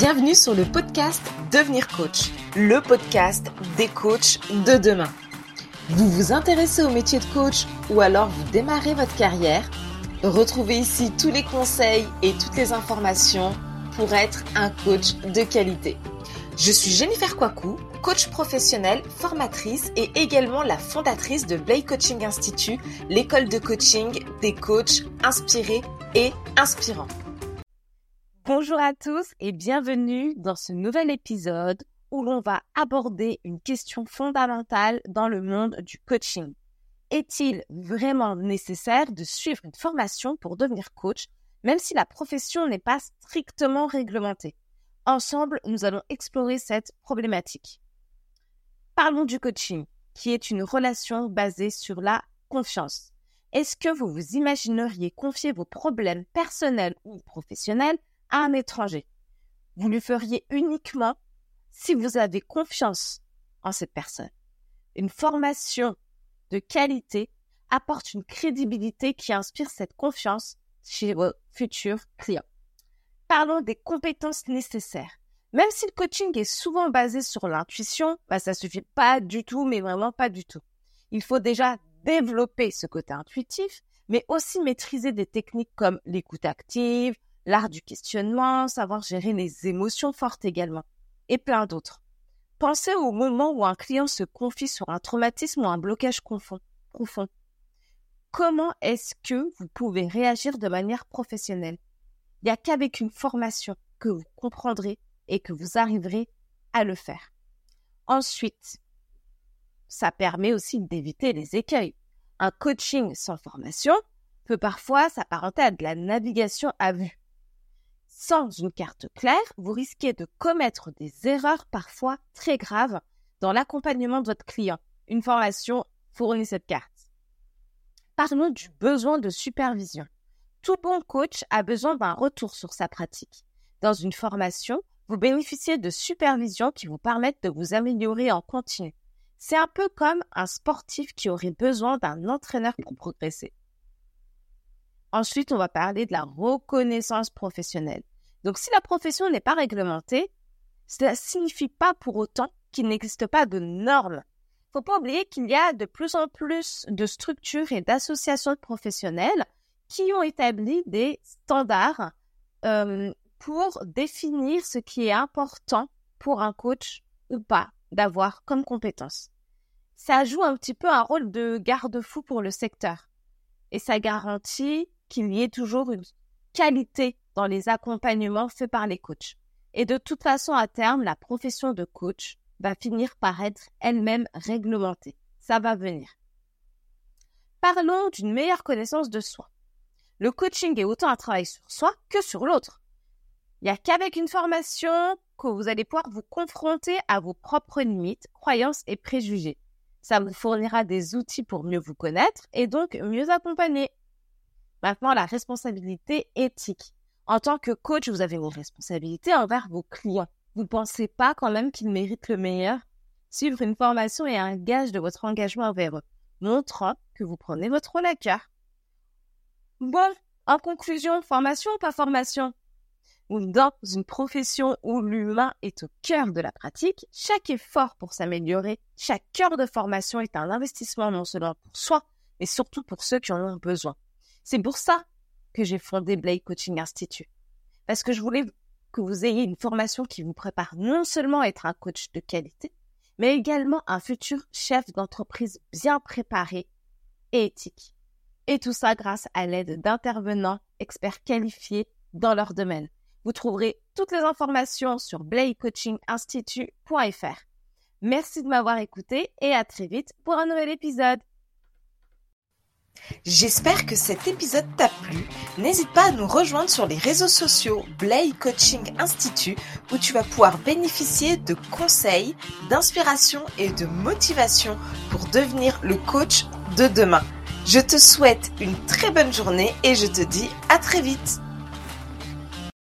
Bienvenue sur le podcast Devenir coach, le podcast des coachs de demain. Vous vous intéressez au métier de coach ou alors vous démarrez votre carrière? Retrouvez ici tous les conseils et toutes les informations pour être un coach de qualité. Je suis Jennifer Kwaku, coach professionnelle, formatrice et également la fondatrice de Blake Coaching Institute, l'école de coaching des coachs inspirés et inspirants. Bonjour à tous et bienvenue dans ce nouvel épisode où l'on va aborder une question fondamentale dans le monde du coaching. Est-il vraiment nécessaire de suivre une formation pour devenir coach, même si la profession n'est pas strictement réglementée? Ensemble, nous allons explorer cette problématique. Parlons du coaching, qui est une relation basée sur la confiance. Est-ce que vous vous imagineriez confier vos problèmes personnels ou professionnels un étranger Vous le feriez uniquement si vous avez confiance en cette personne. Une formation de qualité apporte une crédibilité qui inspire cette confiance chez vos futurs clients parlons des compétences nécessaires. Même si le coaching est souvent basé sur l'intuition, bah, ça suffit pas du tout, mais vraiment pas du tout. Il faut déjà développer ce côté intuitif, mais aussi maîtriser des techniques comme l'écoute active, l'art du questionnement, savoir gérer les émotions fortes également, et plein d'autres. Pensez au moment où un client se confie sur un traumatisme ou un blocage profond. Comment est-ce que vous pouvez réagir de manière professionnelle? Il n'y a qu'avec une formation que vous comprendrez et que vous arriverez à le faire. Ensuite, ça permet aussi d'éviter les écueils. Un coaching sans formation peut parfois s'apparenter à de la navigation à vue. Sans une carte claire, vous risquez de commettre des erreurs parfois très graves dans l'accompagnement de votre client. Une formation fournit cette carte. Parlons du besoin de supervision. Tout bon coach a besoin d'un retour sur sa pratique. Dans une formation, vous bénéficiez de supervision qui vous permettent de vous améliorer en continu. C'est un peu comme un sportif qui aurait besoin d'un entraîneur pour progresser. Ensuite, on va parler de la reconnaissance professionnelle. Donc, si la profession n'est pas réglementée, cela ne signifie pas pour autant qu'il n'existe pas de normes. Il Faut pas oublier qu'il y a de plus en plus de structures et d'associations professionnelles qui ont établi des standards euh, pour définir ce qui est important pour un coach ou pas d'avoir comme compétence. Ça joue un petit peu un rôle de garde-fou pour le secteur et ça garantit qu'il y ait toujours une qualité dans les accompagnements faits par les coachs. Et de toute façon, à terme, la profession de coach va finir par être elle-même réglementée. Ça va venir. Parlons d'une meilleure connaissance de soi. Le coaching est autant un travail sur soi que sur l'autre. Il n'y a qu'avec une formation que vous allez pouvoir vous confronter à vos propres limites, croyances et préjugés. Ça vous fournira des outils pour mieux vous connaître et donc mieux accompagner. Maintenant, la responsabilité éthique. En tant que coach, vous avez vos responsabilités envers vos clients. Vous ne pensez pas quand même qu'ils méritent le meilleur? Suivre une formation est un gage de votre engagement envers eux, montrant que vous prenez votre rôle à cœur. Bon, en conclusion, formation ou pas formation? Dans une profession où l'humain est au cœur de la pratique, chaque effort pour s'améliorer, chaque heure de formation est un investissement non seulement pour soi, mais surtout pour ceux qui en ont besoin. C'est pour ça que j'ai fondé Blake Coaching Institute. Parce que je voulais que vous ayez une formation qui vous prépare non seulement à être un coach de qualité, mais également un futur chef d'entreprise bien préparé et éthique. Et tout ça grâce à l'aide d'intervenants experts qualifiés dans leur domaine. Vous trouverez toutes les informations sur blakecoachinginstitute.fr. Merci de m'avoir écouté et à très vite pour un nouvel épisode. J'espère que cet épisode t'a plu. N'hésite pas à nous rejoindre sur les réseaux sociaux Blake Coaching Institute où tu vas pouvoir bénéficier de conseils, d'inspiration et de motivation pour devenir le coach de demain. Je te souhaite une très bonne journée et je te dis à très vite.